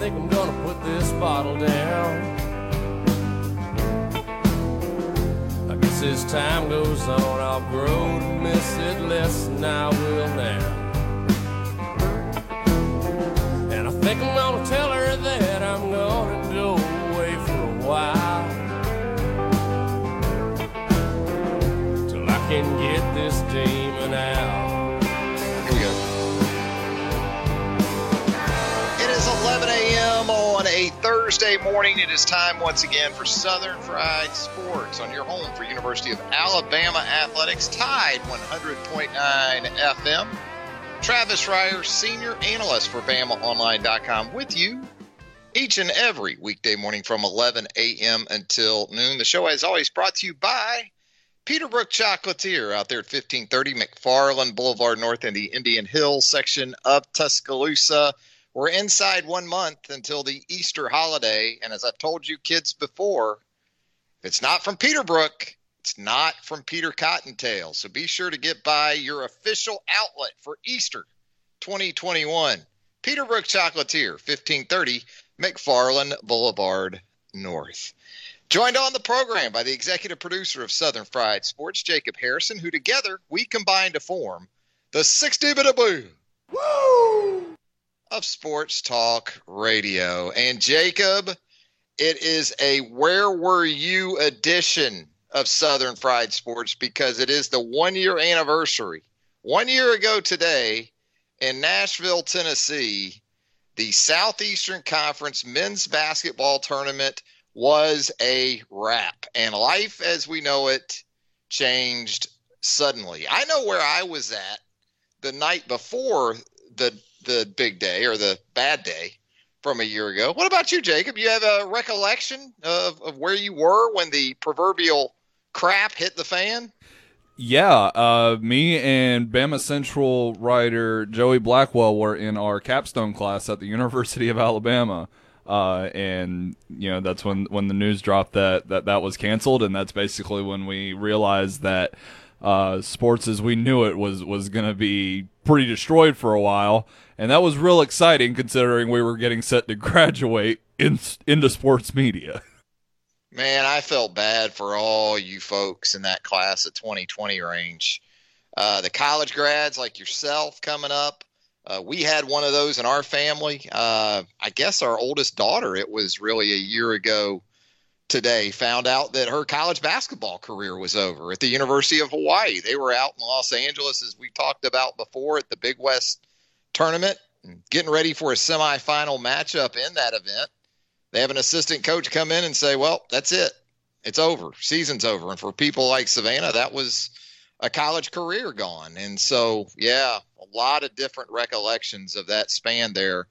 Think I'm gonna put this bottle down. I guess as time goes on, I'll grow to miss it less than I will now. Thursday morning. It is time once again for Southern Fried Sports on your home for University of Alabama Athletics, Tide 100.9 FM. Travis Reier, senior analyst for BamaOnline.com, with you each and every weekday morning from 11 a.m. until noon. The show, as always, brought to you by Peterbrooke Chocolatier out there at 1530 McFarland Boulevard North in the Indian Hill section of Tuscaloosa. We're inside one month until the Easter holiday. And as I've told you kids before, if it's not from Peterbrooke, it's not from Peter Cottontail. So be sure to get by your official outlet for Easter 2021. Peterbrooke Chocolatier, 1530 McFarland Boulevard North. Joined on the program by the executive producer of Southern Fried Sports, Jacob Harrison, who together we combine to form the 60 Minute Blue. Woo! Of Sports Talk Radio. And Jacob, it is a Where Were You edition of Southern Fried Sports because it is the one year anniversary. One year ago today in Nashville, Tennessee, the Southeastern Conference men's basketball tournament was a wrap. And life as we know it changed suddenly. I know where I was at the night before the the big day or the bad day from a year ago. What about you, Jacob? You have a recollection of, of where you were when the proverbial crap hit the fan? Yeah, uh, me and Bama Central writer Joey Blackwell were in our capstone class at the University of Alabama. Uh, and you know that's when when the news dropped that that that was canceled, and that's basically when we realized that uh, sports as we knew it was was going to be pretty destroyed for a while, and that was real exciting considering we were getting set to graduate in, into sports media. Man, I felt bad for all you folks in that class at 2020 range. Uh, the college grads like yourself coming up. Uh, we had one of those in our family. Uh, I guess our oldest daughter, it was really a year ago today found out that her college basketball career was over at the University of Hawaii. They were out in Los Angeles, as we talked about before, at the Big West tournament, getting ready for a semifinal matchup in that event. They have an assistant coach come in and say, Well, that's it. It's over. Season's over. And for people like Savannah, that was a college career gone. And so, yeah, a lot of different recollections of that span there,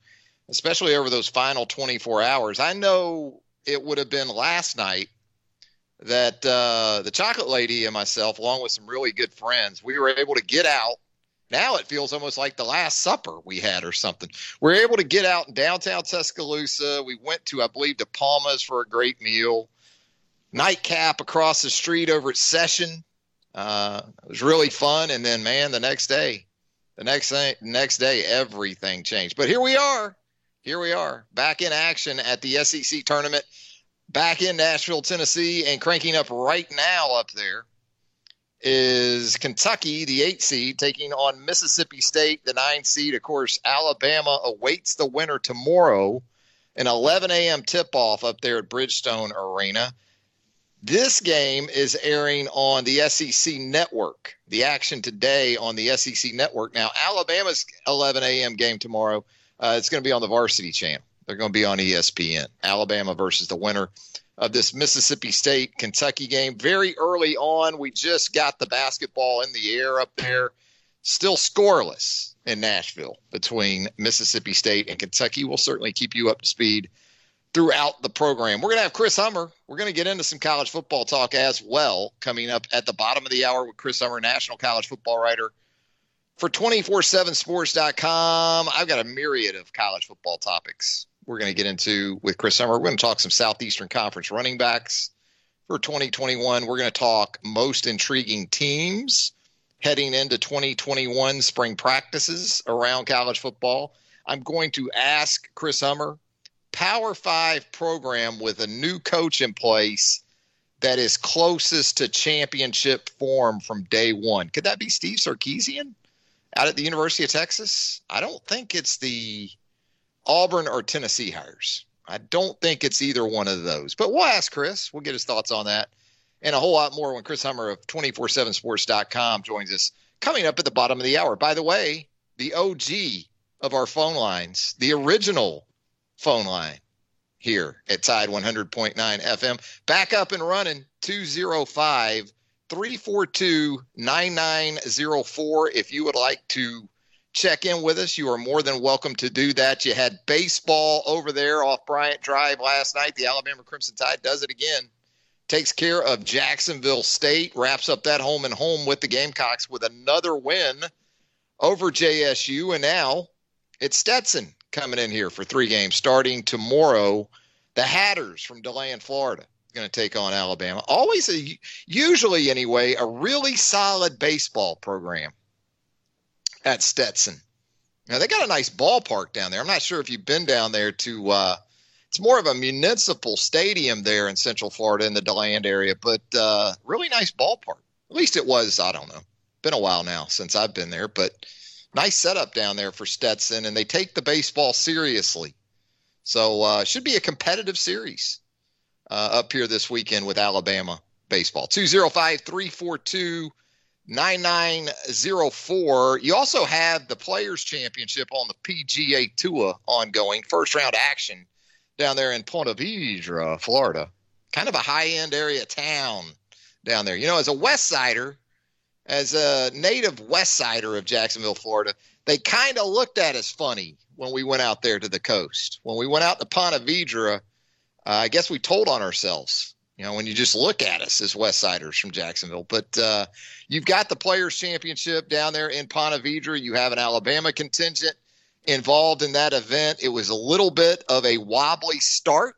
especially over those final 24 hours. I know it would have been last night that uh, the chocolate lady and myself, along with some really good friends, we were able to get out. Now it feels almost like the last supper we had or something. We are able to get out in downtown Tuscaloosa. We went to, I believe, De Palma's for a great meal. Nightcap across the street over at Session. Uh, it was really fun. And then, man, the next day, the next thing, next day, everything changed. But here we are here we are back in action at the SEC tournament, back in Nashville, Tennessee, and cranking up right now up there is Kentucky, the eight seed, taking on Mississippi State, the nine seed. Of course, Alabama awaits the winner tomorrow, an 11 a.m. tip off up there at Bridgestone Arena. This game is airing on the SEC network. The action today on the SEC network. Now, Alabama's 11 a.m. game tomorrow uh, it's going to be on the Varsity Channel. They're going to be on ESPN. Alabama versus the winner of this Mississippi State Kentucky game. Very early on, we just got the basketball in the air up there. Still scoreless in Nashville between Mississippi State and Kentucky. We'll certainly keep you up to speed throughout the program. We're going to have Chris Hummer. We're going to get into some college football talk as well coming up at the bottom of the hour with Chris Hummer, national college football writer for 247sports.com. I've got a myriad of college football topics we're going to get into with Chris Hummer. We're going to talk some Southeastern Conference running backs for 2021. We're going to talk most intriguing teams heading into 2021 spring practices around college football. I'm going to ask Chris Hummer, Power Five program with a new coach in place that is closest to championship form from day one. Could that be Steve Sarkisian out at the University of Texas? I don't think it's the Auburn or Tennessee hires. I don't think it's either one of those, but we'll ask Chris. We'll get his thoughts on that and a whole lot more when Chris Hummer of 247sports.com joins us coming up at the bottom of the hour. By the way, the OG of our phone lines, the original phone line here at Tide 100.9 FM, back up and running 205 342 9904. If you would like to check in with us, you are more than welcome to do that. You had baseball over there off Bryant Drive last night. The Alabama Crimson Tide does it again. Takes care of Jacksonville State, wraps up that home and home with the Gamecocks with another win over JSU. And now it's Stetson coming in here for three games starting tomorrow. The Hatters from DeLand, Florida, going to take on Alabama. Always, a, usually anyway, a really solid baseball program at Stetson. Now they got a nice ballpark down there. I'm not sure if you've been down there to. Uh, it's more of a municipal stadium there in Central Florida in the Deland area, but uh, really nice ballpark. At least it was. I don't know. Been a while now since I've been there, but nice setup down there for Stetson, and they take the baseball seriously. So uh, should be a competitive series uh, up here this weekend with Alabama baseball. 205 342 9904. You also have the Players Championship on the PGA Tour ongoing, first round action down there in Ponte Vedra, Florida. Kind of a high end area town down there. You know, as a West Sider, as a native West Sider of Jacksonville, Florida, they kind of looked at us funny when we went out there to the coast. When we went out to Ponte Vedra, uh, I guess we told on ourselves you know, when you just look at us as West Siders from Jacksonville. But uh, you've got the Players Championship down there in Ponte Vedra. You have an Alabama contingent involved in that event. It was a little bit of a wobbly start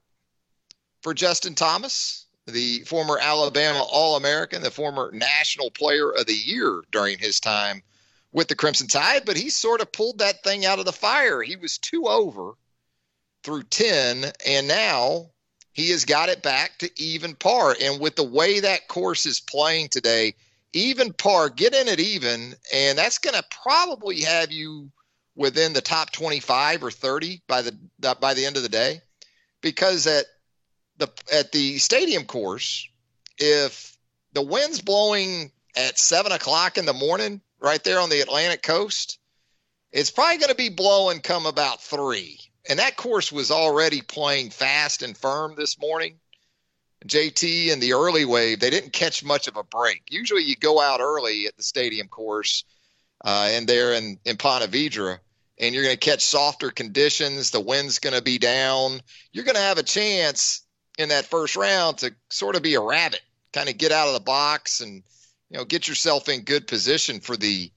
for Justin Thomas, the former Alabama All American, the former National Player of the Year during his time with the Crimson Tide, but he sort of pulled that thing out of the fire. He was two over through 10, and now he has got it back to even par. And with the way that course is playing today, even par, get in at even, and that's going to probably have you within the top 25 or 30 by the by the end of the day, because at the at the stadium course, if the wind's blowing at seven o'clock in the morning, right there on the Atlantic coast, it's probably going to be blowing come about three and that course was already playing fast and firm this morning. JT and the early wave, they didn't catch much of a break. Usually you go out early at the stadium course uh, and there in, in Ponte Vedra, and you're going to catch softer conditions. The wind's going to be down. You're going to have a chance in that first round to sort of be a rabbit, kind of get out of the box and you know get yourself in good position for the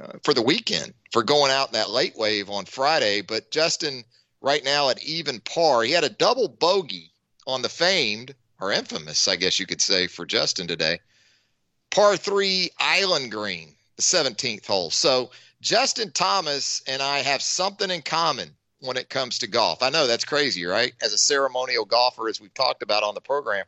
uh, for the weekend for going out in that late wave on Friday. But Justin, right now at even par, he had a double bogey on the famed or infamous, I guess you could say, for Justin today. Par three island green, the 17th hole. So Justin Thomas and I have something in common when it comes to golf. I know that's crazy, right? As a ceremonial golfer, as we've talked about on the program,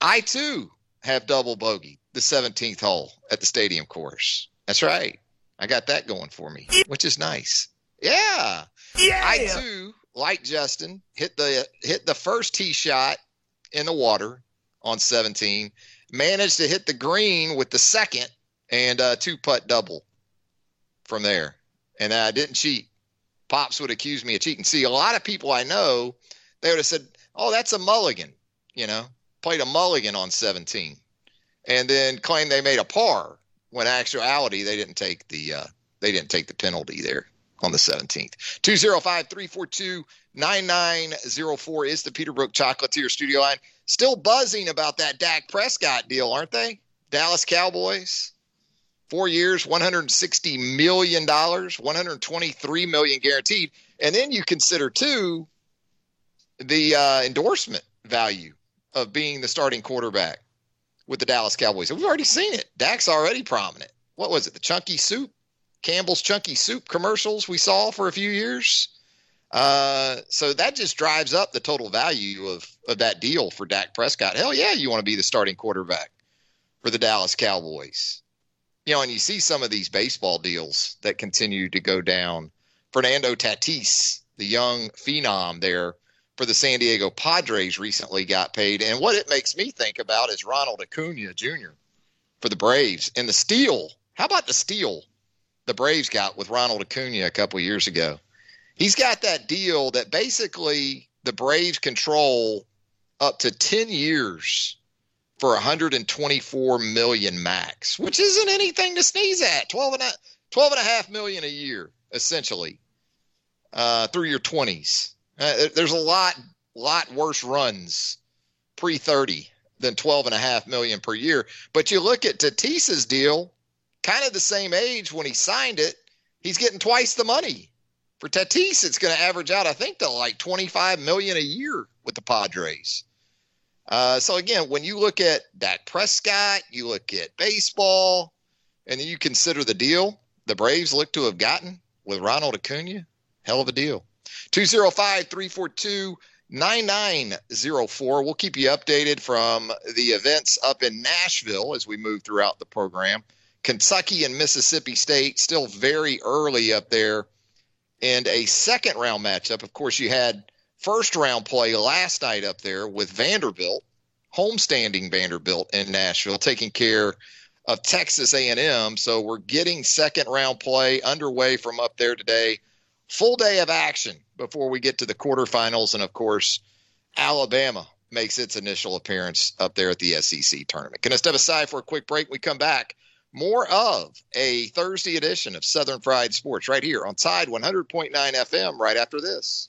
I too have double bogey the 17th hole at the stadium course. That's right. I got that going for me, which is nice. Yeah. Yeah. I too, like Justin, hit the hit the first tee shot in the water on 17. Managed to hit the green with the second and uh, two putt double from there. And I didn't cheat. Pops would accuse me of cheating. See, a lot of people I know, they would have said, "Oh, that's a mulligan," you know, played a mulligan on 17, and then claim they made a par when actuality they didn't take the uh, they didn't take the penalty there on the 17th. 205 342 9904 is the Peterbrooke Chocolatier studio line. Still buzzing about that Dak Prescott deal, aren't they? Dallas Cowboys. Four years, $160 million, $123 million guaranteed. And then you consider, too, the uh, endorsement value of being the starting quarterback with the Dallas Cowboys. We've already seen it. Dak's already prominent. What was it? The Chunky Soup? Campbell's Chunky Soup commercials we saw for a few years. Uh, so that just drives up the total value of, of that deal for Dak Prescott. Hell yeah, you want to be the starting quarterback for the Dallas Cowboys. You know, and you see some of these baseball deals that continue to go down. Fernando Tatis, the young phenom there for the San Diego Padres, recently got paid. And what it makes me think about is Ronald Acuna Jr. for the Braves and the steal. How about the steal the Braves got with Ronald Acuna a couple years ago? he's got that deal that basically the Braves control up to 10 years for 124 million max, which isn't anything to sneeze at. 12 and a, 12 and a half million a year, essentially, uh, through your 20s. Uh, there's a lot, lot worse runs pre 30 than 12 and a half million per year. But you look at Tatis's deal, kind of the same age when he signed it, he's getting twice the money. For Tatis, it's going to average out, I think, to like 25 million a year with the Padres. Uh, so again, when you look at Dak Prescott, you look at baseball, and then you consider the deal the Braves look to have gotten with Ronald Acuna, hell of a deal. 205 342 9904. We'll keep you updated from the events up in Nashville as we move throughout the program. Kentucky and Mississippi State still very early up there and a second round matchup. Of course, you had first round play last night up there with Vanderbilt, homestanding Vanderbilt in Nashville, taking care of Texas A&M. So we're getting second round play underway from up there today. Full day of action before we get to the quarterfinals, and of course, Alabama makes its initial appearance up there at the SEC tournament. Can to step aside for a quick break. We come back more of a Thursday edition of Southern Fried Sports right here on Tide 100.9 FM right after this.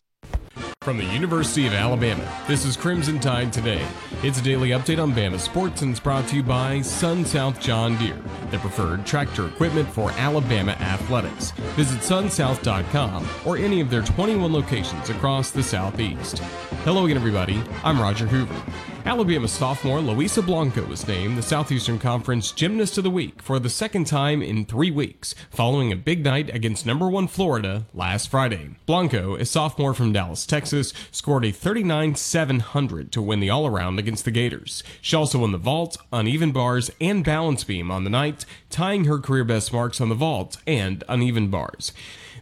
From the University of Alabama, this is Crimson Tide Today. It's a daily update on Bama sports and it's brought to you by Sun South John Deere, the preferred tractor equipment for Alabama athletics. Visit sunsouth.com or any of their 21 locations across the Southeast. Hello again, everybody. I'm Roger Hoover. Alabama sophomore Luisa Blanco was named the Southeastern Conference Gymnast of the Week for the second time in three weeks, following a big night against number one Florida last Friday. Blanco, a sophomore from Dallas, Texas, scored a 39 700 to win the all around against the Gators. She also won the vault, uneven bars, and balance beam on the night, tying her career best marks on the vault and uneven bars.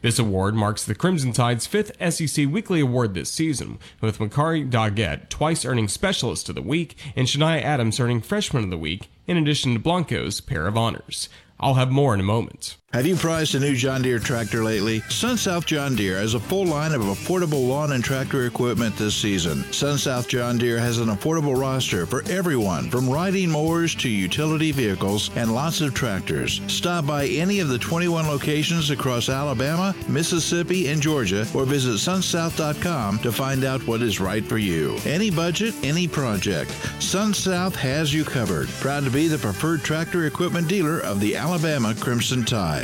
This award marks the Crimson Tide's fifth SEC Weekly Award this season, with Makarri Doggette twice earning Specialist of the Week and Shania Adams earning Freshman of the Week, in addition to Blanco's pair of honors. I'll have more in a moment. Have you prized a new John Deere tractor lately? SunSouth John Deere has a full line of affordable lawn and tractor equipment this season. SunSouth John Deere has an affordable roster for everyone, from riding mowers to utility vehicles and lots of tractors. Stop by any of the 21 locations across Alabama, Mississippi, and Georgia, or visit sunsouth.com to find out what is right for you. Any budget, any project. SunSouth has you covered. Proud to be the preferred tractor equipment dealer of the Alabama Crimson Tide.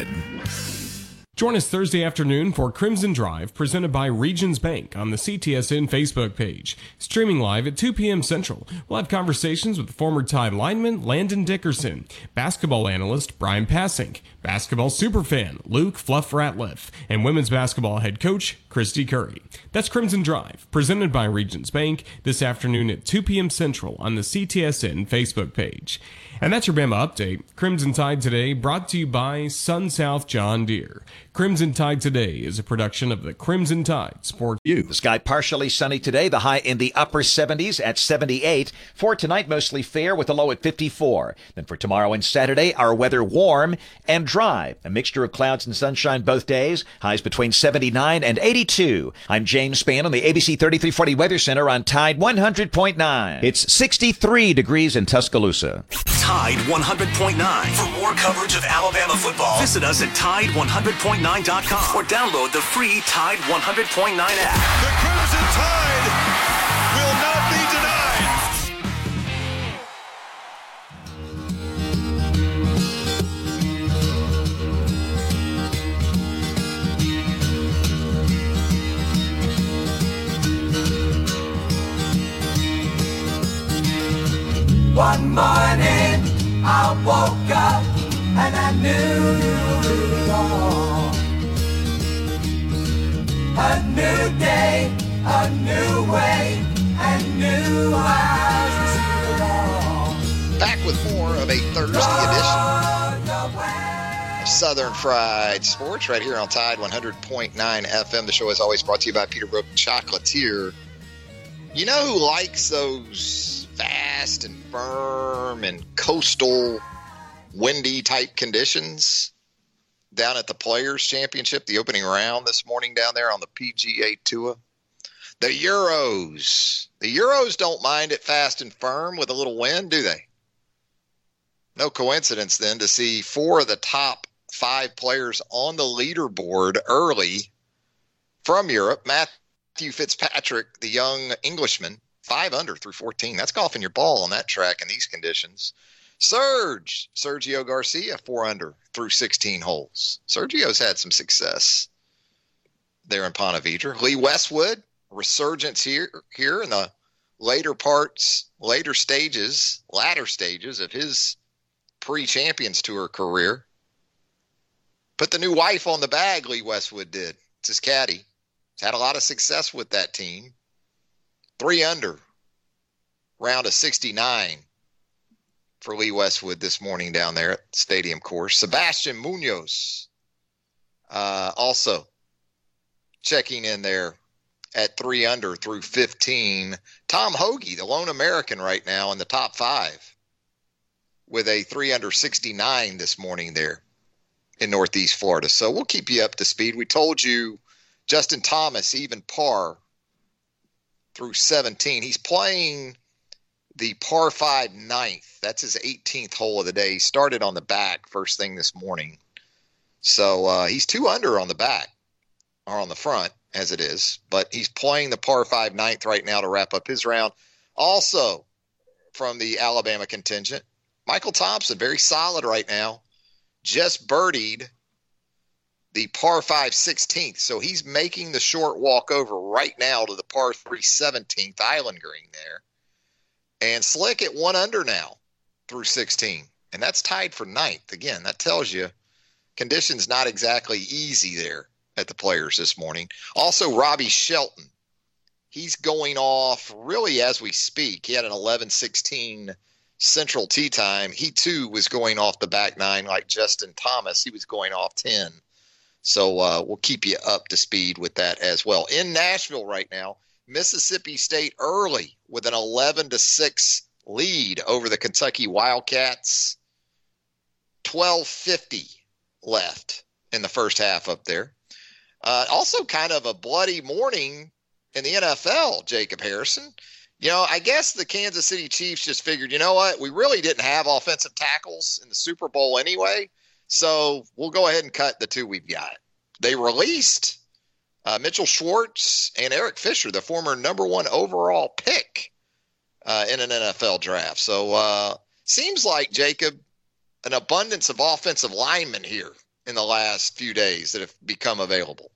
Join us Thursday afternoon for Crimson Drive, presented by Regions Bank on the CTSN Facebook page. Streaming live at 2 p.m. Central, we'll have conversations with former Tide lineman Landon Dickerson, basketball analyst Brian Passink, basketball superfan Luke Fluff Ratliff, and women's basketball head coach Kristy Curry. That's Crimson Drive, presented by Regions Bank, this afternoon at 2 p.m. Central on the CTSN Facebook page. And that's your Bama update. Crimson Tide today brought to you by Sun South John Deere. Crimson Tide Today is a production of the Crimson Tide Sports You. The sky partially sunny today, the high in the upper 70s at 78. For tonight, mostly fair with a low at 54. Then for tomorrow and Saturday, our weather warm and dry. A mixture of clouds and sunshine both days, highs between 79 and 82. I'm James Spann on the ABC 3340 Weather Center on Tide 100.9. It's 63 degrees in Tuscaloosa. Tide 100.9. For more coverage of Alabama football, visit us at Tide100.9.com or download the free Tide 100.9 app. The Crimson Tide will not be denied. One morning I woke up and I knew A new day, a new way, and new eyes to. Back with more of a Thursday edition of Southern Fried Sports right here on Tide 100.9 FM. The show is always brought to you by Peterbrooke Chocolatier. You know who likes those fast and firm and coastal windy type conditions down at the Players Championship, the opening round this morning down there on the PGA Tour? The Euros. The Euros don't mind it fast and firm with a little wind, do they? No coincidence then to see four of the top five players on the leaderboard early from Europe. Matthew Fitzpatrick, the young Englishman, five under through 14. That's golfing your ball on that track in these conditions. Serge, Sergio Garcia, four under through 16 holes. Sergio's had some success there in Ponte Vedra. Lee Westwood, resurgence here here in the later parts, later stages, latter stages of his pre-champions tour career. Put the new wife on the bag, Lee Westwood did. It's his caddy. He's had a lot of success with that team. Three under, round of 69 for Lee Westwood this morning down there at stadium course. Sebastian Munoz uh, also checking in there at three under through 15. Tom Hoge, the lone American right now in the top five with a three under 69 this morning there in Northeast Florida. So we'll keep you up to speed. We told you Justin Thomas, even par through 17. He's playing the par five ninth. That's his 18th hole of the day. He started on the back first thing this morning. So uh, he's two under on the back or on the front as it is, but he's playing the par five ninth right now to wrap up his round. Also from the Alabama contingent, Michael Thompson, very solid right now, just birdied the par 5 16th. So he's making the short walk over right now to the par 3 17th island green there. And Slick at one under now through 16. And that's tied for ninth. Again, that tells you conditions not exactly easy there at the players this morning. Also, Robbie Shelton. He's going off really as we speak. He had an 11 16 central tee time. He too was going off the back nine like Justin Thomas. He was going off 10. So uh, we'll keep you up to speed with that as well. In Nashville right now, Mississippi State early with an 11 to 6 lead over the Kentucky Wildcats. 1250 left in the first half up there. Uh, also, kind of a bloody morning in the NFL, Jacob Harrison. You know, I guess the Kansas City Chiefs just figured, you know what? We really didn't have offensive tackles in the Super Bowl anyway. So we'll go ahead and cut the two we've got. They released uh, Mitchell Schwartz and Eric Fisher, the former number one overall pick uh, in an NFL draft. So uh, seems like Jacob, an abundance of offensive linemen here in the last few days that have become available.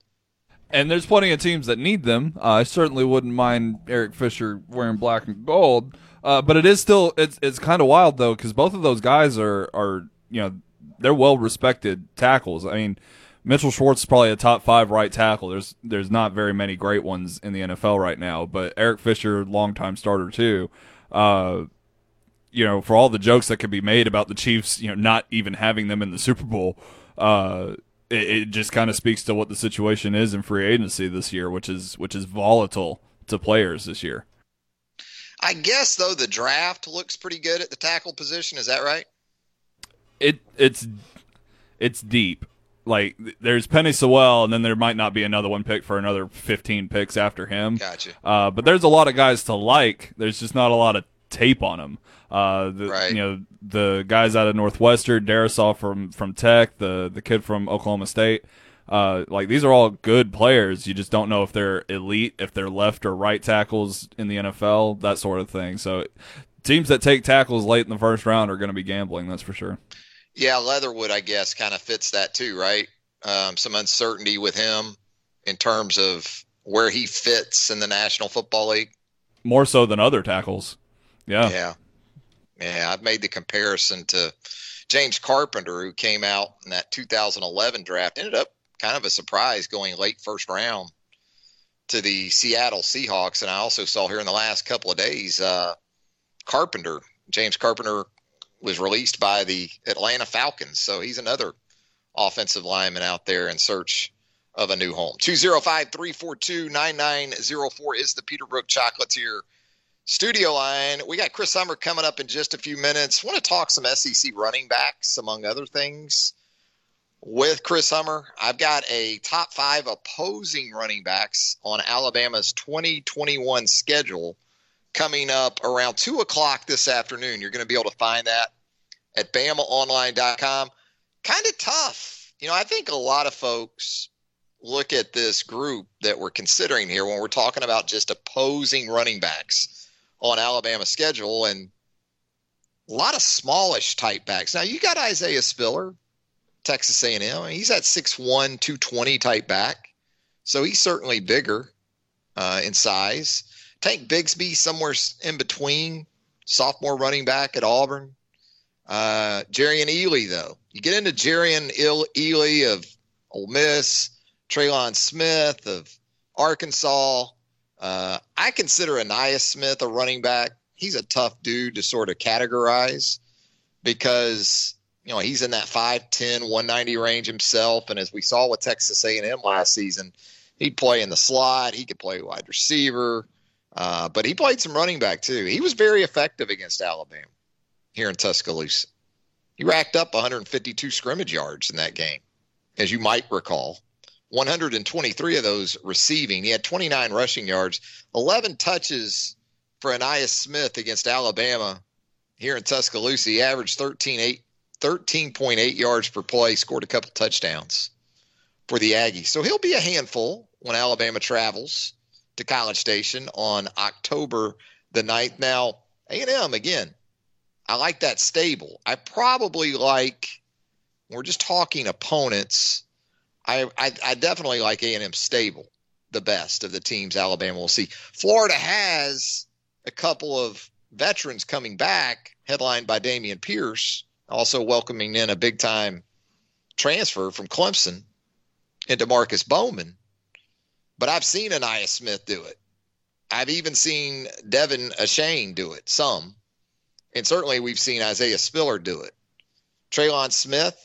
And there's plenty of teams that need them. I certainly wouldn't mind Eric Fisher wearing black and gold, uh, but it is still it's it's kind of wild though because both of those guys are are you know they're well respected tackles. I mean, Mitchell Schwartz is probably a top five right tackle. There's there's not very many great ones in the NFL right now, but Eric Fisher, longtime starter too. Uh, you know, for all the jokes that could be made about the Chiefs, you know, not even having them in the Super Bowl, uh, it, it just kind of speaks to what the situation is in free agency this year, which is which is volatile to players this year. I guess though the draft looks pretty good at the tackle position. Is that right? It it's it's deep. Like there's Penei Sewell, and then there might not be another one picked for another 15 picks after him. Gotcha. Uh, but there's a lot of guys to like. There's just not a lot of tape on them. Uh, the, Right. You know the guys out of Northwestern, Darrisaw from from Tech, the the kid from Oklahoma State. Uh, like these are all good players. You just don't know if they're elite, if they're left or right tackles in the NFL, that sort of thing. So teams that take tackles late in the first round are going to be gambling. That's for sure. Yeah, Leatherwood, I guess, kind of fits that too, right? Um, some uncertainty with him in terms of where he fits in the National Football League. More so than other tackles. Yeah. Yeah. Yeah, I've made the comparison to James Carpenter, who came out in that 2011 draft, ended up kind of a surprise going late first round to the Seattle Seahawks. And I also saw here in the last couple of days, uh, Carpenter, James Carpenter, was released by the Atlanta Falcons. So he's another offensive lineman out there in search of a new home. 205 342 9904 is the Peterbrooke Chocolatier studio line. We got Chris Hummer coming up in just a few minutes. Want to talk some SEC running backs, among other things, with Chris Hummer. I've got a top five opposing running backs on Alabama's 2021 schedule coming up around 2 o'clock this afternoon. You're going to be able to find that at BamaOnline.com. Kind of tough. You know, I think a lot of folks look at this group that we're considering here when we're talking about just opposing running backs on Alabama's schedule and a lot of smallish type backs. Now you got Isaiah Spiller, Texas A&M. I mean, he's at 6'1", 220 type back. So he's certainly bigger uh, in size. Tank Bigsby somewhere in between, sophomore running back at Auburn. Uh, and Ealy, though. You get into Jerrion Il- Ealy of Ole Miss, Trelon Smith of Arkansas. Uh, I consider Ainias Smith a running back. He's a tough dude to sort of categorize because you know he's in that 5'10", 190 range himself, and as we saw with Texas A&M last season, he'd play in the slot. He could play wide receiver, uh, but he played some running back too. He was very effective against Alabama here in Tuscaloosa. He racked up 152 scrimmage yards in that game, as you might recall. 123 of those receiving. He had 29 rushing yards, 11 touches for Ainias Smith against Alabama here in Tuscaloosa. He averaged 13, 8, 13.8 yards per play, scored a couple touchdowns for the Aggies. So he'll be a handful when Alabama travels to College Station on October the 9th. Now, A&M, again, I like that stable. I probably like, we're just talking opponents. I, I, I definitely like A&M stable, the best of the teams Alabama will see. Florida has a couple of veterans coming back, headlined by Dameon Pierce, also welcoming in a big time transfer from Clemson into Marcus Bowman. But I've seen Ainias Smith do it. I've even seen Devon Achane do it some. And certainly we've seen Isaiah Spiller do it. Trelon Smith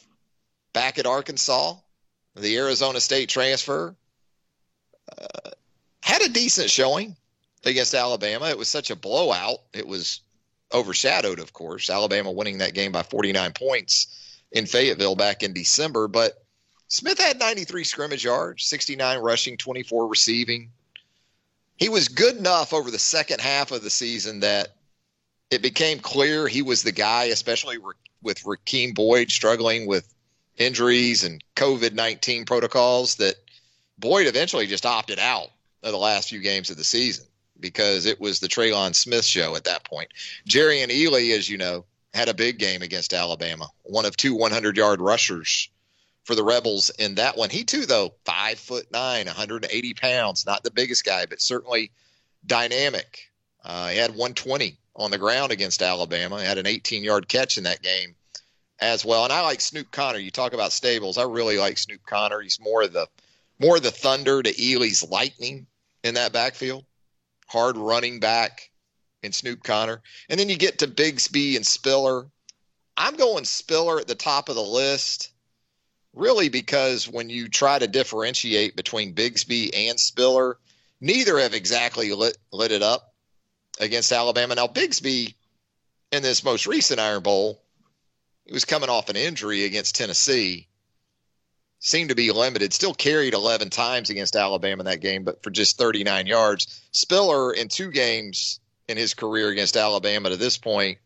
back at Arkansas, the Arizona State transfer, uh, had a decent showing against Alabama. It was such a blowout. It was overshadowed, of course, Alabama winning that game by 49 points in Fayetteville back in December. But Smith had 93 scrimmage yards, 69 rushing, 24 receiving. He was good enough over the second half of the season that it became clear he was the guy, especially with Rakeem Boyd struggling with injuries and COVID 19 protocols, that Boyd eventually just opted out of the last few games of the season because it was the Trelon Smith show at that point. Jerrion Ealy, as you know, had a big game against Alabama, one of two 100 yard rushers for the Rebels in that one. He too, though, five foot nine, 180 pounds, not the biggest guy, but certainly dynamic. Uh, he had 120 on the ground against Alabama. He had an 18 yard catch in that game as well. And I like Snoop Conner. You talk about stables. I really like Snoop Conner. He's more of the more of the thunder to Ealy's lightning in that backfield. Hard running back in Snoop Conner. And then you get to Bigsby and Spiller. I'm going Spiller at the top of the list really because when you try to differentiate between Bigsby and Spiller, neither have exactly lit, lit it up against Alabama. Now, Bigsby in this most recent Iron Bowl, he was coming off an injury against Tennessee, seemed to be limited, still carried 11 times against Alabama in that game, but for just 39 yards. Spiller in two games in his career against Alabama to this point,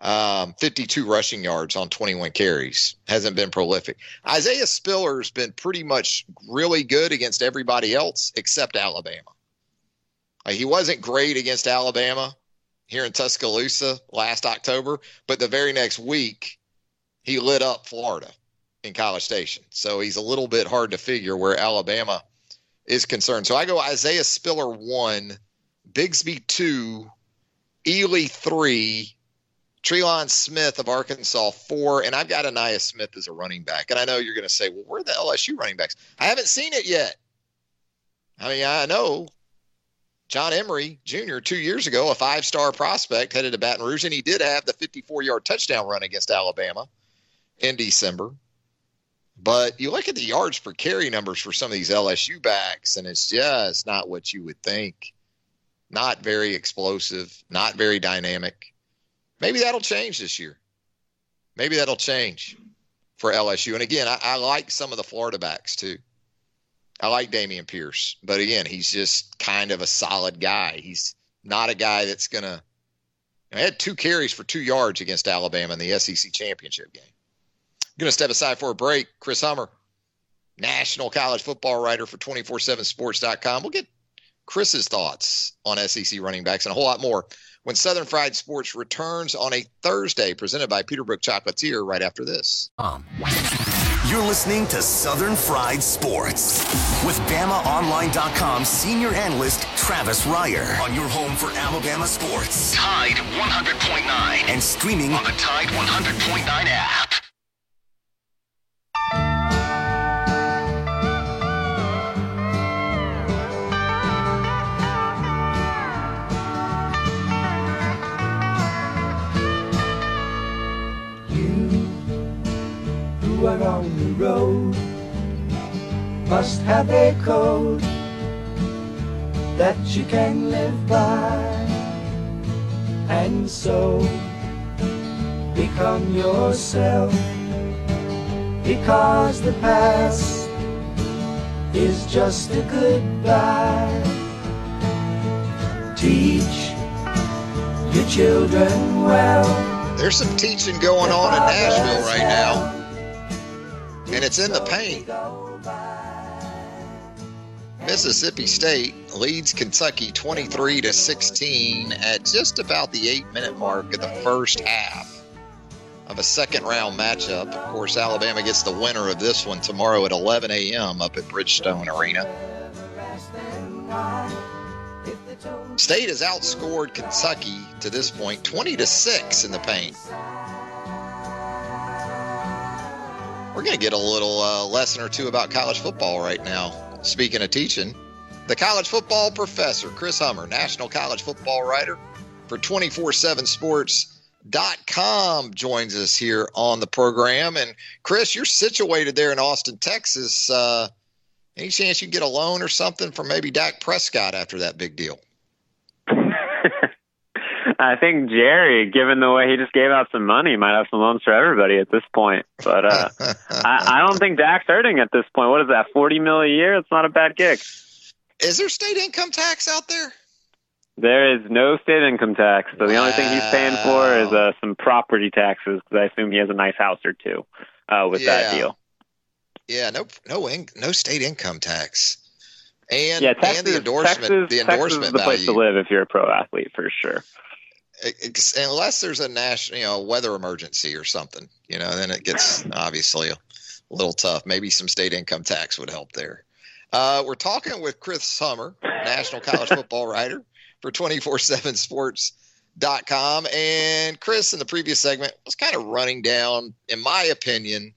um, 52 rushing yards on 21 carries. Hasn't been prolific. Isaiah Spiller's been pretty much really good against everybody else except Alabama. Uh, he wasn't great against Alabama here in Tuscaloosa last October, but the very next week he lit up Florida in College Station. So he's a little bit hard to figure where Alabama is concerned. So I go Isaiah Spiller one, Bigsby two, Ealy three, Trelon Smith of Arkansas four, and I've got Ainias Smith as a running back. And I know you're going to say, well, where are the LSU running backs? I haven't seen it yet. I mean, I know John Emery Jr. two years ago, a five star prospect, headed to Baton Rouge, and he did have the 54 yard touchdown run against Alabama in December. But you look at the yards per carry numbers for some of these LSU backs, and it's just not what you would think. Not very explosive, not very dynamic. Maybe that'll change this year. Maybe that'll change for LSU. And again, I, I like some of the Florida backs too. I like Dameon Pierce, but again, he's just kind of a solid guy. He's not a guy that's gonna. I had two carries for two yards against Alabama in the SEC championship game. I'm gonna step aside for a break. Chris Hummer, national college football writer for 247sports.com. We'll get Chris's thoughts on SEC running backs and a whole lot more when Southern Fried Sports returns on a Thursday, presented by Peterbrooke Chocolatier, right after this. Um. You're listening to Southern Fried Sports with BamaOnline.com senior analyst Travis Reier on your home for Alabama sports. Tide 100.9 and streaming on the Tide 100.9 app. Who are on the road. Must have a code that you can live by. And so become yourself. Because the past is just a goodbye. Teach your children well. There's some teaching going on in Nashville right now and it's in the paint. Mississippi State leads Kentucky 23 to 16 at just about the eight minute mark of the first half of a second round matchup. Of course, Alabama gets the winner of this one tomorrow at 11 a.m. up at Bridgestone Arena. State has outscored Kentucky to this point 20 to 6 in the paint. We're going to get a little uh, lesson or two about college football right now. Speaking of teaching, the college football professor, Chris Hummer, national college football writer for 24 7 Sports.com, joins us here on the program. And Chris, you're situated there in Austin, Texas. Uh, any chance you can get a loan or something from maybe Dak Prescott after that big deal? I think Jerry, given the way he just gave out some money, might have some loans for everybody at this point. But uh, I, I don't think Dak's hurting at this point. What is that, forty mil a year? It's not a bad gig. Is there state income tax out there? There is no state income tax, so the only thing he's paying for is uh, some property taxes because I assume he has a nice house or two uh, with that deal. Yeah, no, no, in, no state income tax, and yeah, Texas, and the endorsement, Texas, the Texas endorsement is the place to live if you're a pro athlete for sure. Unless there's a national, you know, weather emergency or something, you know, then it gets obviously a little tough. Maybe some state income tax would help there. Uh, we're talking with Chris Hummer, national college football writer for 247sports.com. And Chris, in the previous segment, was kind of running down, in my opinion,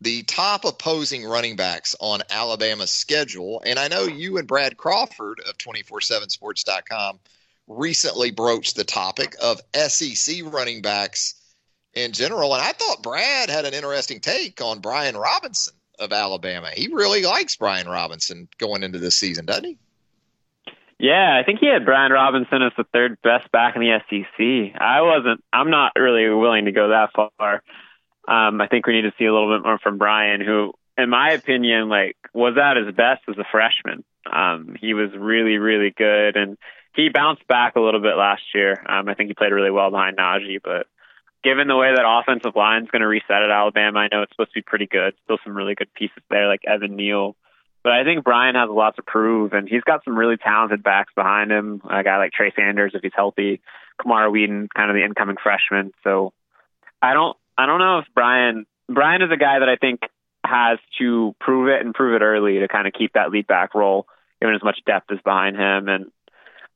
the top opposing running backs on Alabama's schedule. And I know you and Brad Crawford of 247sports.com recently broached the topic of SEC running backs in general. And I thought Brad had an interesting take on Brian Robinson of Alabama. He really likes Brian Robinson going into this season, doesn't he? Yeah, I think he had Brian Robinson as the third best back in the SEC. I wasn't. I'm not really willing to go that far. Um, I think we need to see a little bit more from Brian, who, in my opinion, like was at his best as a freshman. Um, he was really, really good, and he bounced back a little bit last year. Um, I think he played really well behind Najee, but given the way that offensive line is going to reset at Alabama, I know it's supposed to be pretty good. Still some really good pieces there, like Evan Neal. But I think Brian has a lot to prove, and he's got some really talented backs behind him. A guy like Trey Sanders, if he's healthy, Camar Wheaton, kind of the incoming freshman. So I don't, I don't know if Brian, Brian is a guy that I think has to prove it and prove it early to kind of keep that lead back role, given as much depth is behind him. And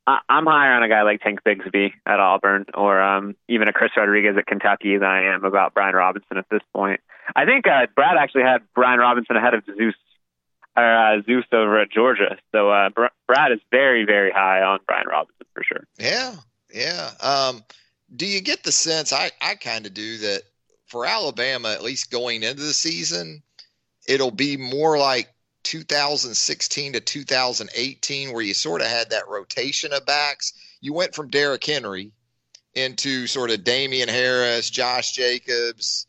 I, I'm higher on a guy like Tank Bigsby at Auburn, or um, even a Chris Rodriguez at Kentucky than I am about Brian Robinson at this point. I think uh, Brad actually had Brian Robinson ahead of Zeus or uh, Zeus over at Georgia. So uh, Br- Brad is very, very high on Brian Robinson for sure. Yeah, yeah. Um, do you get the sense? I I kind of do that for Alabama, at least going into the season, it'll be more like 2016 to 2018, where you sort of had that rotation of backs. You went from Derrick Henry into sort of Damien Harris, Josh Jacobs,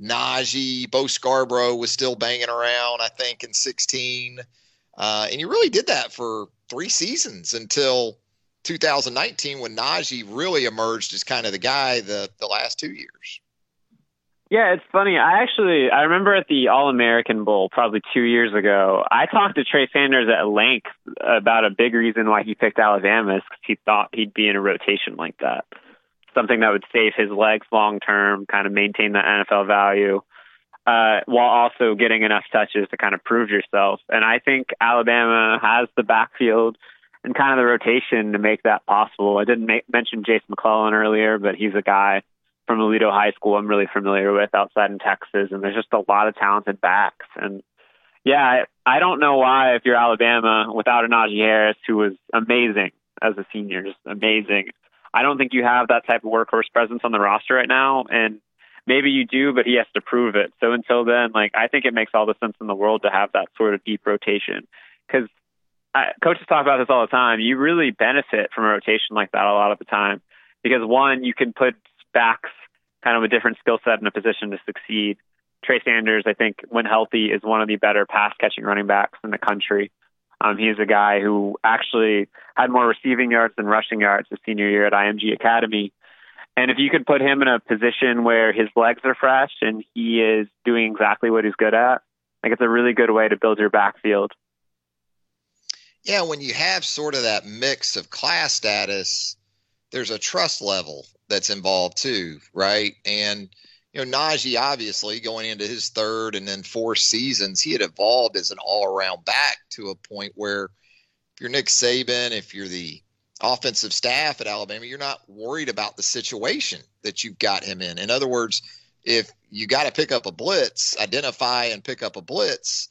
Najee, Bo Scarborough was still banging around, I think, in 16. Uh, and you really did that for three seasons until 2019 when Najee really emerged as kind of the guy the, the last two years. Yeah, it's funny. I actually I remember at the All American Bowl probably two years ago. I talked to Trey Sanders at length about a big reason why he picked Alabama is because he thought he'd be in a rotation like that something that would save his legs long term, kind of maintain that NFL value, uh, while also getting enough touches to kind of prove yourself. And I think Alabama has the backfield and kind of the rotation to make that possible. I didn't make, mention Jase McClellan earlier, but he's a guy from Aledo High School I'm really familiar with outside in Texas, and there's just a lot of talented backs. And yeah, I, I don't know why if you're Alabama without a Najee Harris, who was amazing as a senior, just amazing. I don't think you have that type of workhorse presence on the roster right now. And maybe you do, but he has to prove it. So until then, like I think it makes all the sense in the world to have that sort of deep rotation because coaches talk about this all the time. You really benefit from a rotation like that a lot of the time because one, you can put backs kind of a different skill set and a position to succeed. Trey Sanders, I think, when healthy, is one of the better pass catching running backs in the country. Um, he's a guy who actually had more receiving yards than rushing yards his senior year at IMG Academy. And if you could put him in a position where his legs are fresh and he is doing exactly what he's good at, like it's a really good way to build your backfield. Yeah, when you have sort of that mix of class status, there's a trust level that's involved too, right? And you know, Najee obviously going into his third and then fourth seasons, he had evolved as an all around back to a point where if you're Nick Saban, if you're the offensive staff at Alabama, you're not worried about the situation that you've got him in. In other words, if you got to pick up a blitz, identify and pick up a blitz.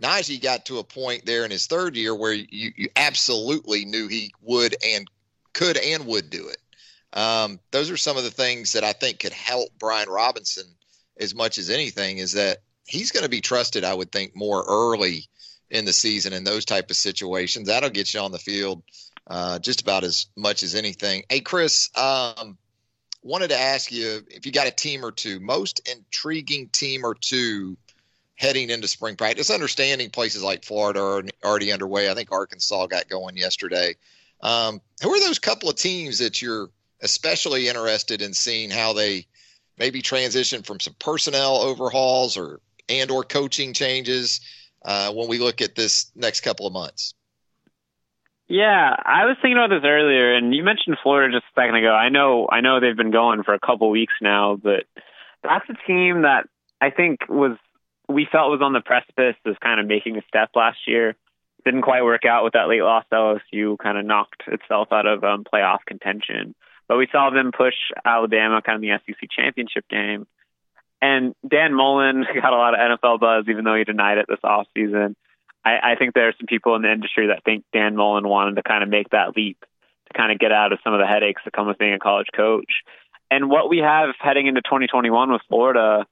Najee got to a point there in his third year where you, you absolutely knew he would and could and would do it. Um, those are some of the things that I think could help Brian Robinson as much as anything is that he's going to be trusted, I would think, more early in the season in those type of situations. That'll get you on the field uh, just about as much as anything. Hey, Chris, um, wanted to ask you if you got a team or two, most intriguing team or two heading into spring practice, understanding places like Florida are already underway. I think Arkansas got going yesterday. Um, who are those couple of teams that you're – especially interested in seeing how they maybe transition from some personnel overhauls or and or coaching changes uh, when we look at this next couple of months. Yeah, I was thinking about this earlier, and you mentioned Florida just a second ago. I know, I know they've been going for a couple weeks now, but that's a team that I think was we felt was on the precipice of kind of making a step last year. Didn't quite work out with that late loss to LSU, kind of knocked itself out of um, playoff contention. But we saw them push Alabama kind of in the SEC championship game. And Dan Mullen got a lot of NFL buzz, even though he denied it this offseason. I, I think there are some people in the industry that think Dan Mullen wanted to kind of make that leap to kind of get out of some of the headaches that come with being a college coach. And what we have heading into 2021 with Florida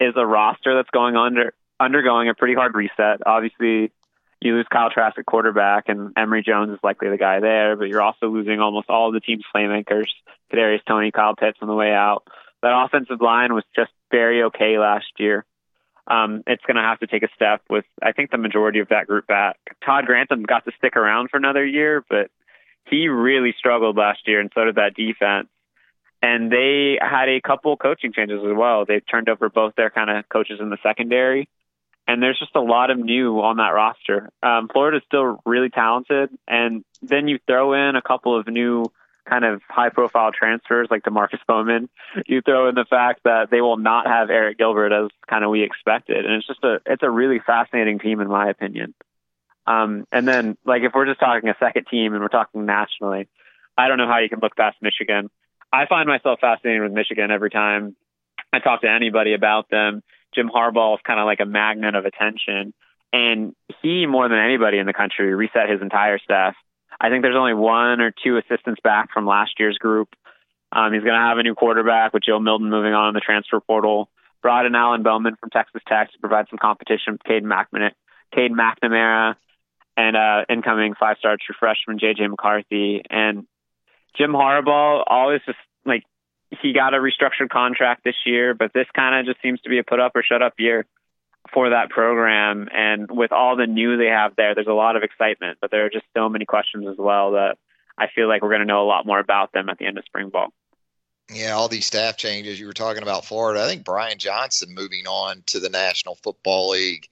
is a roster that's going under undergoing a pretty hard reset. Obviously, you lose Kyle Trask at quarterback, and Emory Jones is likely the guy there. But you're also losing almost all of the team's playmakers: Kadarius Toney, Kyle Pitts on the way out. That offensive line was just very okay last year. Um, it's going to have to take a step with, I think, the majority of that group back. Todd Grantham got to stick around for another year, but he really struggled last year, and so did that defense and they had a couple coaching changes as well. They've turned over both their kind of coaches in the secondary, and there's just a lot of new on that roster. Um, Florida's still really talented, and then you throw in a couple of new kind of high-profile transfers like Demarkcus Bowman. You throw in the fact that they will not have Arik Gilbert as kind of we expected, and it's just a it's a really fascinating team in my opinion. Um, and then like if we're just talking a second team and we're talking nationally, I don't know how you can look past Michigan. I find myself fascinated with Michigan every time I talk to anybody about them. Jim Harbaugh is kind of like a magnet of attention. And he, more than anybody in the country, reset his entire staff. I think there's only one or two assistants back from last year's group. Um, he's going to have a new quarterback with Joe Milton moving on in the transfer portal. Brought in Alan Bowman from Texas Tech to provide some competition with Cade, McNamara, Cade McNamara and uh, incoming five-star true freshman J.J. McCarthy. And Jim Harbaugh always just like he got a restructured contract this year, but this kind of just seems to be a put up or shut up year for that program. And with all the new they have there, there's a lot of excitement, but there are just so many questions as well that I feel like we're going to know a lot more about them at the end of spring ball. Yeah, all these staff changes you were talking about Florida. I think Brian Johnson moving on to the National Football League.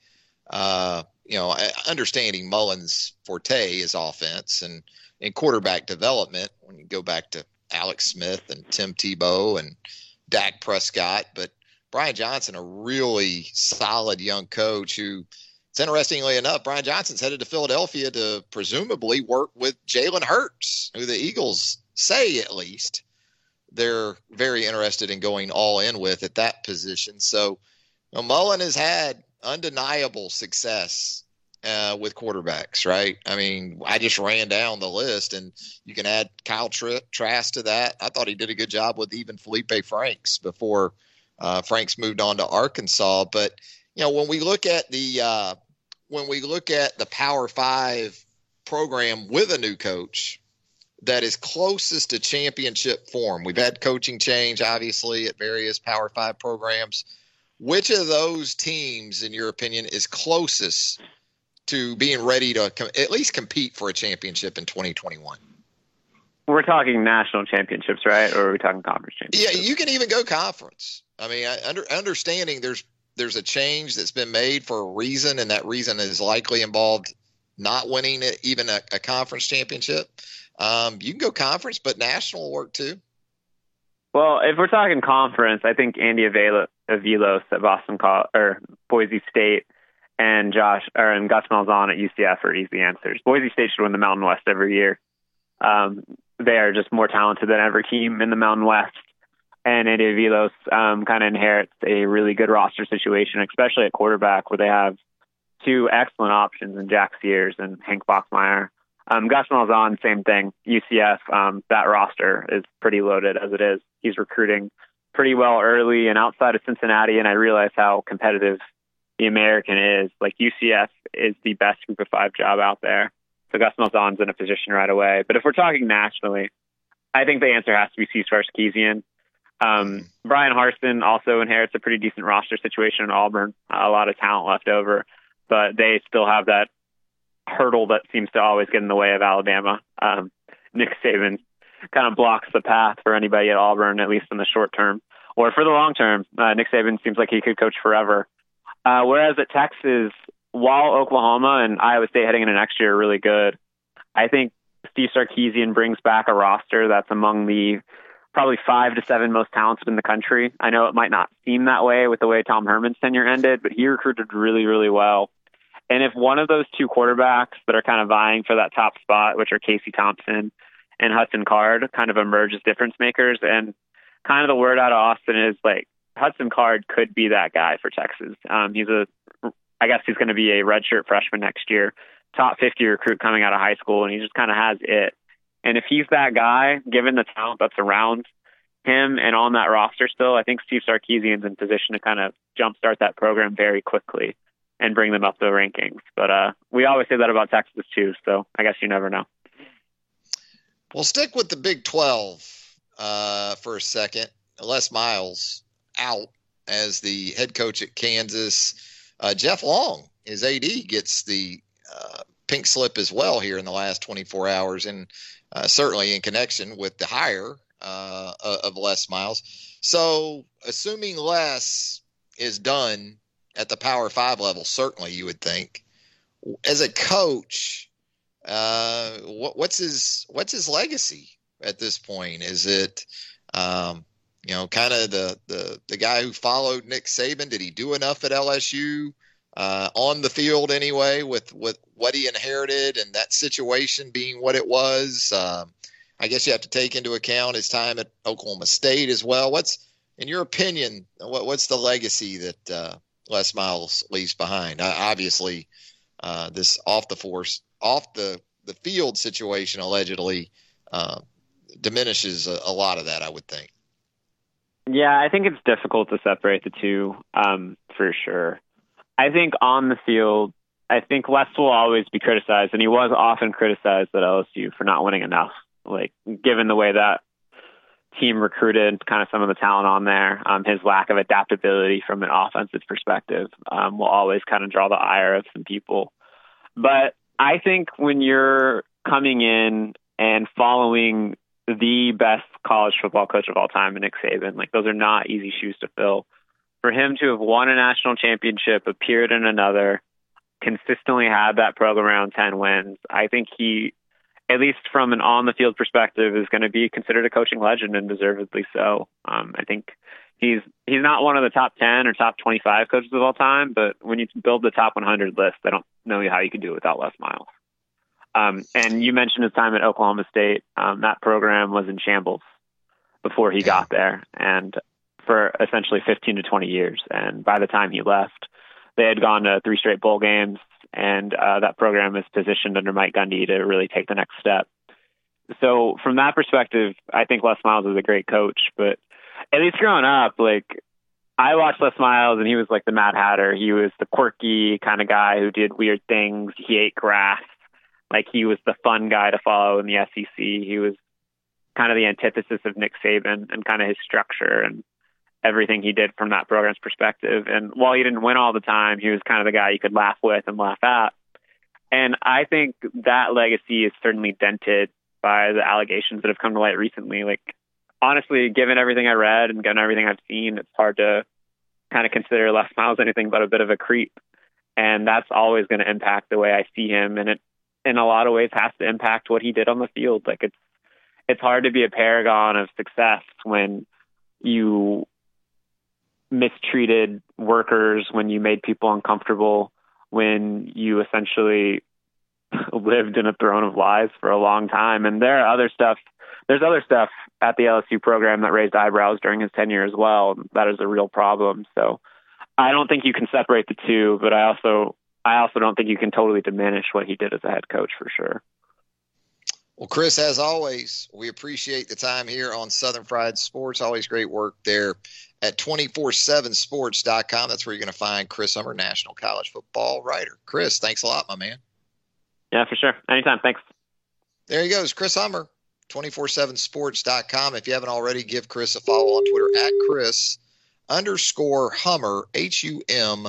Uh, you know, understanding Mullen's forte is offense and in quarterback development. When you go back to Alex Smith and Tim Tebow and Dak Prescott, but Brian Johnson, a really solid young coach who, it's interestingly enough, Brian Johnson's headed to Philadelphia to presumably work with Jalen Hurts, who the Eagles say at least they're very interested in going all in with at that position. So you know, Mullen has had undeniable success uh, with quarterbacks, right? I mean, I just ran down the list, and you can add Kyle Trask to that. I thought he did a good job with even Felipe Franks before uh, Franks moved on to Arkansas. But you know, when we look at the uh, when we look at the Power Five program with a new coach that is closest to championship form, we've had coaching change, obviously, at various Power Five programs. Which of those teams, in your opinion, is closest to being ready to com- at least compete for a championship in 2021? We're talking national championships, right? Or are we talking conference championships? Yeah, you can even go conference. I mean, I, under, understanding there's there's a change that's been made for a reason, and that reason is likely involved not winning even a, a conference championship. Um, you can go conference, but national will work too. Well, if we're talking conference, I think Andy Avalos at Boston College or Boise State and Josh or and Gus Malzahn at UCF are easy answers. Boise State should win the Mountain West every year. Um, they are just more talented than every team in the Mountain West. And Andy Avalos um, kind of inherits a really good roster situation, especially at quarterback, where they have two excellent options in Jack Sears and Hank Bachmeier. Um, Gus Malzahn, same thing. UCF, um, that roster is pretty loaded as it is. He's recruiting pretty well early and outside of Cincinnati, and I realize how competitive the American is. Like UCF is the best group of five job out there. So Gus Malzahn's in a position right away. But if we're talking nationally, I think the answer has to be C. Sarkisian. Um, Bryan Harsin also inherits a pretty decent roster situation in Auburn, a lot of talent left over, but they still have that hurdle that seems to always get in the way of Alabama. Um, Nick Saban kind of blocks the path for anybody at Auburn, at least in the short term or for the long term. Uh, Nick Saban seems like he could coach forever. Uh, whereas at Texas, while Oklahoma and Iowa State heading into next year are really good, I think Steve Sarkisian brings back a roster that's among the probably five to seven most talented in the country. I know it might not seem that way with the way Tom Herman's tenure ended, but he recruited really, really well. And if one of those two quarterbacks that are kind of vying for that top spot, which are Casey Thompson and Hudson Card, kind of emerge as difference makers, and kind of the word out of Austin is like Hudson Card could be that guy for Texas. Um, he's a, I guess he's going to be a redshirt freshman next year, top 50 recruit coming out of high school, and he just kind of has it. And if he's that guy, given the talent that's around, him and on that roster still, I think Steve Sarkisian's in position to kind of jumpstart that program very quickly and bring them up the rankings. But uh, we always say that about Texas too, so I guess you never know. We'll stick with the Big 12 uh, for a second. Les Miles out as the head coach at Kansas. Uh, Jeff Long, his AD, gets the uh, pink slip as well here in the last 24 hours, and uh, certainly in connection with the hire uh, of Les Miles. So, assuming Les is done at the Power Five level, certainly you would think. As a coach, uh, what, what's his what's his legacy at this point? Is it um, you know kind of the, the the guy who followed Nick Saban? Did he do enough at LSU? Uh, on the field anyway, with with what he inherited and that situation being what it was. Um, I guess you have to take into account his time at Oklahoma State as well. What's, in your opinion, what, what's the legacy that uh, Les Miles leaves behind? Uh, obviously, this off the force, off the the field situation allegedly uh, diminishes a, a, lot of that. I would think. Yeah, I think it's difficult to separate the two um, for sure. I think on the field, I think Les will always be criticized, and he was often criticized at LSU for not winning enough like given the way that team recruited kind of some of the talent on there, um, his lack of adaptability from an offensive perspective um, will always kind of draw the ire of some people. But I think when you're coming in and following the best college football coach of all time, Nick Saban, like those are not easy shoes to fill. For him to have won a national championship, appeared in another, consistently had that program around 10 wins, I think he at least from an on the field perspective, is going to be considered a coaching legend and deservedly so. Um, I think he's he's not one of the top ten or top twenty five coaches of all time, but when you build the top 100 list, I don't know how you can do it without Les Miles. Um, and you mentioned his time at Oklahoma State. Um, that program was in shambles before he got there, and for essentially 15 to 20 years. And by the time he left, they had gone to three straight bowl games and uh, that program is positioned under Mike Gundy to really take the next step. So from that perspective, I think Les Miles is a great coach. But at least growing up, like I watched Les Miles, and he was like the Mad Hatter. He was the quirky kind of guy who did weird things. He ate grass. Like he was the fun guy to follow in the SEC. He was kind of the antithesis of Nick Saban and kind of his structure and everything he did from that program's perspective. And while he didn't win all the time, he was kind of the guy you could laugh with and laugh at. And I think that legacy is certainly dented by the allegations that have come to light recently. Like, honestly, given everything I read and given everything I've seen, it's hard to kind of consider Les Miles anything but a bit of a creep. And that's always going to impact the way I see him. And it, in a lot of ways, has to impact what he did on the field. Like, it's, it's hard to be a paragon of success when you mistreated workers, when you made people uncomfortable, when you essentially lived in a throne of lies for a long time. And there are other stuff. There's other stuff at the LSU program that raised eyebrows during his tenure as well. That is a real problem. So I don't think you can separate the two, but I also I also don't think you can totally diminish what he did as a head coach for sure. Well, Chris, as always, we appreciate the time here on Southern Fried Sports. Always great work there at 247sports.com. That's where you're going to find Chris Hummer, National College Football writer. Chris, thanks a lot, my man. Yeah, for sure. Anytime. Thanks. There he goes, Chris Hummer, 247sports.com. If you haven't already, give Chris a follow on Twitter at Chris underscore Hummer, H U M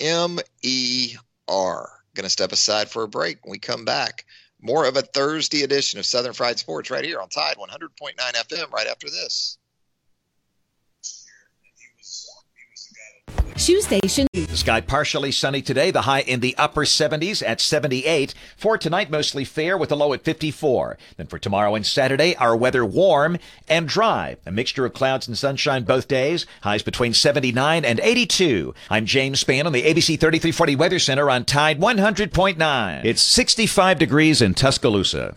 M E R. Going to step aside for a break. When we come back, more of a Thursday edition of Southern Fried Sports right here on Tide 100.9 FM right after this. Shoe Station. Sky partially sunny today, the high in the upper 70s at 78. For tonight, mostly fair with a low at 54. Then for tomorrow and Saturday, our weather warm and dry. A mixture of clouds and sunshine both days. Highs between 79 and 82. I'm James Spann on the ABC 3340 Weather Center on Tide 100.9. It's 65 degrees in Tuscaloosa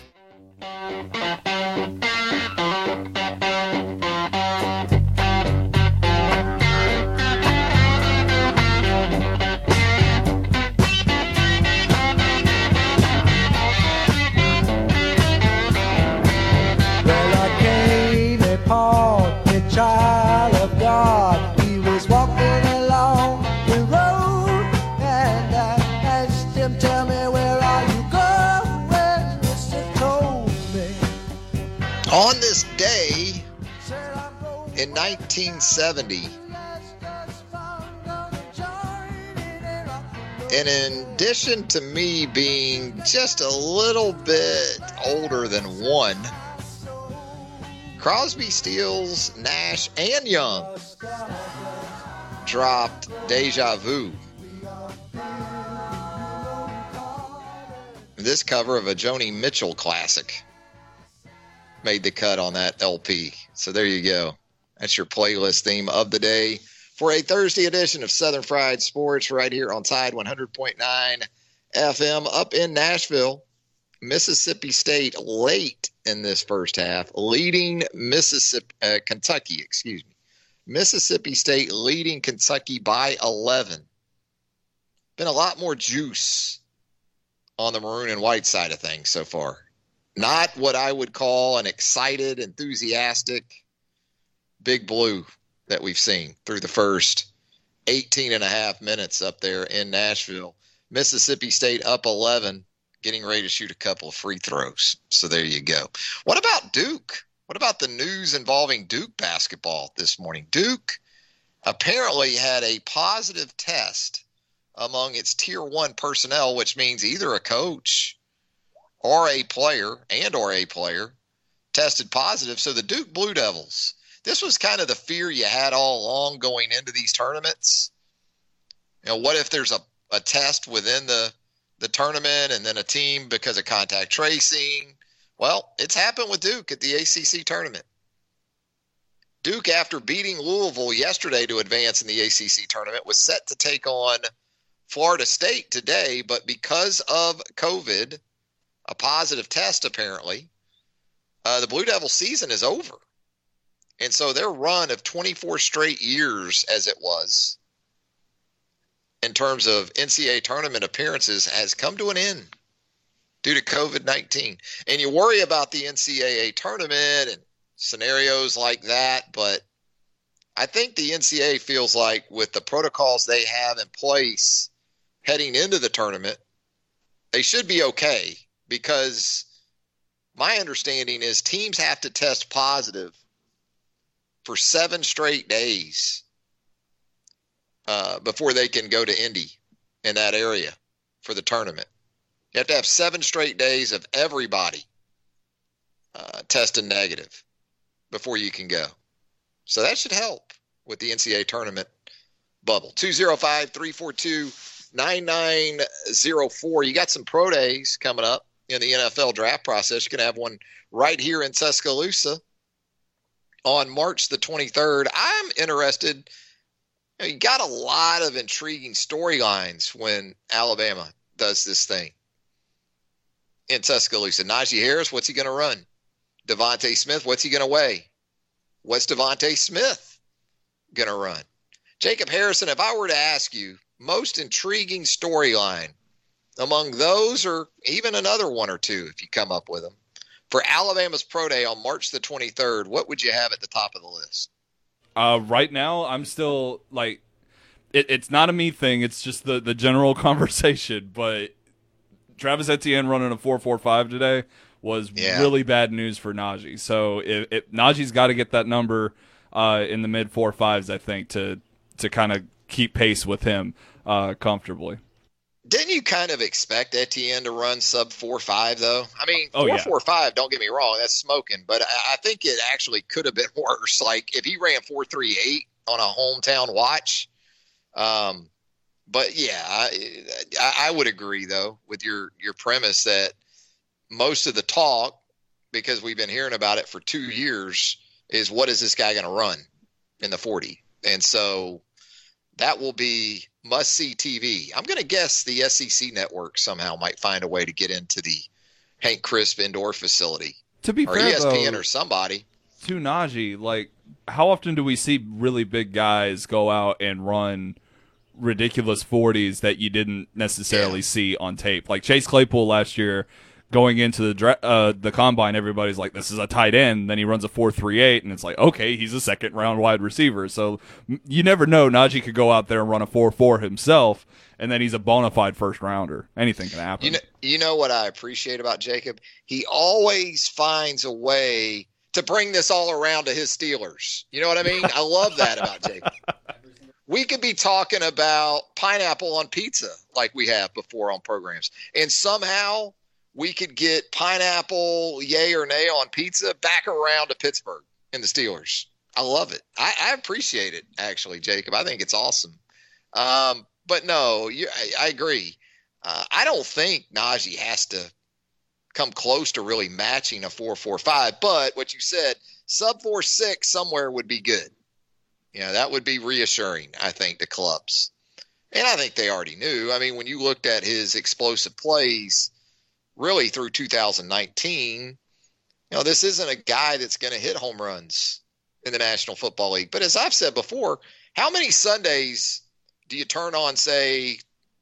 1970, and in addition to me being just a little bit older than one, Crosby, Stills, Nash, and Young dropped Deja Vu. This cover of a Joni Mitchell classic made the cut on that LP. So there you go. That's your playlist theme of the day for a Thursday edition of Southern Fried Sports right here on Tide 100.9 FM up in Nashville. Mississippi State late in this first half, leading Mississippi, uh, Kentucky, excuse me. Mississippi State leading Kentucky by 11. Been a lot more juice on the maroon and white side of things so far. Not what I would call an excited, enthusiastic big blue that we've seen through the first 18 and a half minutes up there in Nashville. Mississippi State up 11, getting ready to shoot a couple of free throws. So there you go. What about Duke? What about the news involving Duke basketball this morning? Duke apparently had a positive test among its tier one personnel, which means either a coach or a player and or a player tested positive. So the Duke Blue Devils this was kind of the fear you had all along going into these tournaments. You know, what if there's a, a test within the the tournament and then a team because of contact tracing? Well, it's happened with Duke at the ACC tournament. Duke, after beating Louisville yesterday to advance in the ACC tournament, was set to take on Florida State today, but because of COVID, a positive test apparently, uh, the Blue Devil season is over. And so their run of 24 straight years, as it was, in terms of NCAA tournament appearances, has come to an end due to COVID 19. And you worry about the NCAA tournament and scenarios like that, but I think the NCAA feels like with the protocols they have in place heading into the tournament, they should be okay because my understanding is teams have to test positive for seven straight days uh, before they can go to Indy in that area for the tournament. You have to have seven straight days of everybody uh, testing negative before you can go. So that should help with the NCAA tournament bubble. 205 342 9904. You got some pro days coming up in the NFL draft process. You're going to have one right here in Tuscaloosa on March the 23rd. I'm interested. You, know, you got a lot of intriguing storylines when Alabama does this thing in Tuscaloosa. Najee Harris, what's he going to run? DeVonta Smith, what's he going to weigh? What's DeVonta Smith going to run? Jacob Harrison, if I were to ask you, most intriguing storyline among those, or even another one or two, if you come up with them, for Alabama's Pro Day on March the 23rd, what would you have at the top of the list? Uh, right now, I'm still like, it, it's not a me thing. It's just the, the general conversation. But Travis Etienne running a 4.45 today was yeah. really bad news for Najee. So if, if Najee's got to get that number uh, in the mid four fives, I think, to to kind of keep pace with him uh, comfortably. Didn't you kind of expect Etienne to run sub four five though? I mean, oh, four yeah. four five. Don't get me wrong, that's smoking, but I, I think it actually could have been worse. Like if he ran four three eight on a hometown watch. Um, but yeah, I, I would agree though with your your premise that most of the talk, because we've been hearing about it for two years, is what is this guy going to run in the forty? And so that will be must see TV. I'm going to guess the SEC network somehow might find a way to get into the Hank Crisp indoor facility. To be or fair, ESPN though, or somebody. To Najee, like how often do we see really big guys go out and run ridiculous 40s that you didn't necessarily yeah. see on tape? Like Chase Claypool last year going into the uh, the combine, everybody's like, "This is a tight end." Then he runs a four three eight, and it's like, okay, he's a second round wide receiver. So you never know. Najee could go out there and run a four four himself, and then he's a bona fide first rounder. Anything can happen. You know, you know what I appreciate about Jacob? He always finds a way to bring this all around to his Steelers. You know what I mean? I love that about Jacob. We could be talking about pineapple on pizza like we have before on programs, and somehow we could get pineapple, yay or nay, on pizza back around to Pittsburgh and the Steelers. I love it. I, I appreciate it, actually, Jacob. I think it's awesome. Um, but no, you, I, I agree. Uh, I don't think Najee has to come close to really matching a 445. But what you said, sub 46 somewhere would be good. You know, that would be reassuring, I think, to clubs. And I think they already knew. I mean, when you looked at his explosive plays really through 2019, you know, this isn't a guy that's going to hit home runs in the National Football League. But as I've said before, how many Sundays do you turn on, say,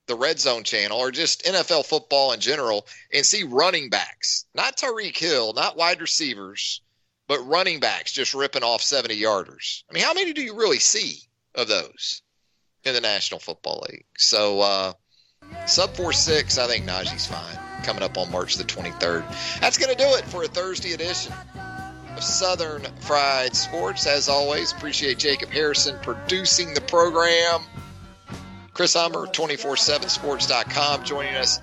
the Red Zone channel or just NFL football in general and see running backs, not Tyreek Hill, not wide receivers, but running backs just ripping off 70 yarders. I mean, how many do you really see of those in the National Football League? So, uh, sub 4 6, I think Najee's fine coming up on March the 23rd. That's going to do it for a Thursday edition of Southern Fried Sports. As always, appreciate Jacob Harrison producing the program. Chris Hummer, 247sports.com, joining us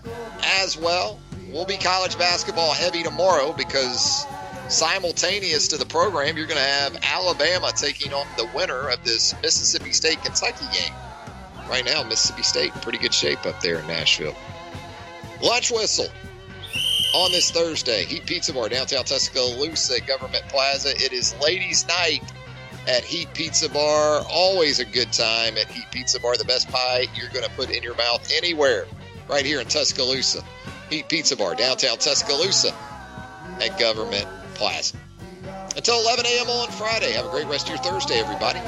as well. We'll be college basketball heavy tomorrow because simultaneous to the program, you're going to have Alabama taking on the winner of this Mississippi State Kentucky game. Right now, Mississippi State, pretty good shape up there in Nashville. Lunch whistle on this Thursday. Heat Pizza Bar, downtown Tuscaloosa, Government Plaza. It is ladies' night at Heat Pizza Bar. Always a good time at Heat Pizza Bar. The best pie you're going to put in your mouth anywhere, right here in Tuscaloosa. Heat Pizza Bar, downtown Tuscaloosa at Government Plaza. Until 11 a.m. on Friday. Have a great rest of your Thursday, everybody.